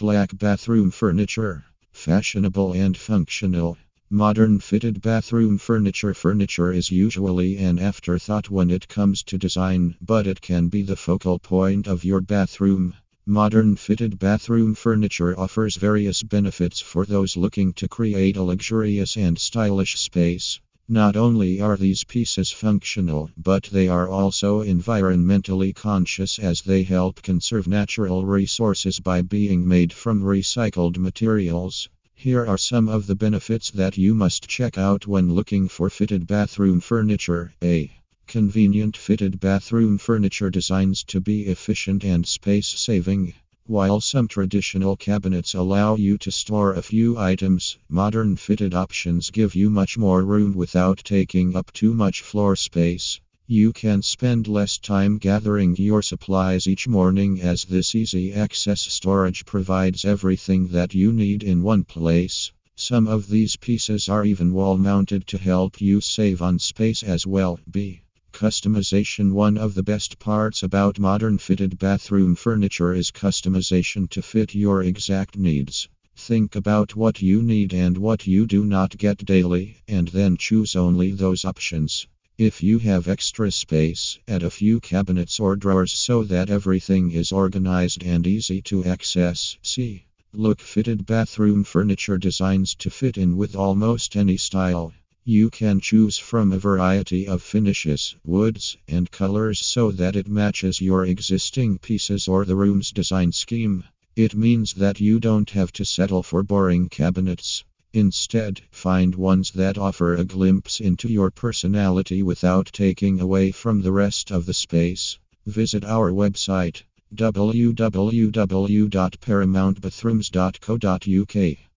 Black bathroom furniture. Fashionable and functional. Modern fitted bathroom furniture. Furniture is usually an afterthought when it comes to design, but it can be the focal point of your bathroom. Modern fitted bathroom furniture offers various benefits for those looking to create a luxurious and stylish space. Not only are these pieces functional, but they are also environmentally conscious as they help conserve natural resources by being made from recycled materials. Here are some of the benefits that you must check out when looking for fitted bathroom furniture. A. Convenient fitted bathroom furniture designs to be efficient and space saving. While some traditional cabinets allow you to store a few items, modern fitted options give you much more room without taking up too much floor space. You can spend less time gathering your supplies each morning as this easy access storage provides everything that you need in one place. Some of these pieces are even wall mounted to help you save on space as well. B. Customization One of the best parts about modern fitted bathroom furniture is customization to fit your exact needs. Think about what you need and what you do not get daily, and then choose only those options. If you have extra space, add a few cabinets or drawers so that everything is organized and easy to access. See. Look fitted bathroom furniture designs to fit in with almost any style. You can choose from a variety of finishes, woods, and colors so that it matches your existing pieces or the room's design scheme. It means that you don't have to settle for boring cabinets. Instead, find ones that offer a glimpse into your personality without taking away from the rest of the space. Visit our website www.paramountbathrooms.co.uk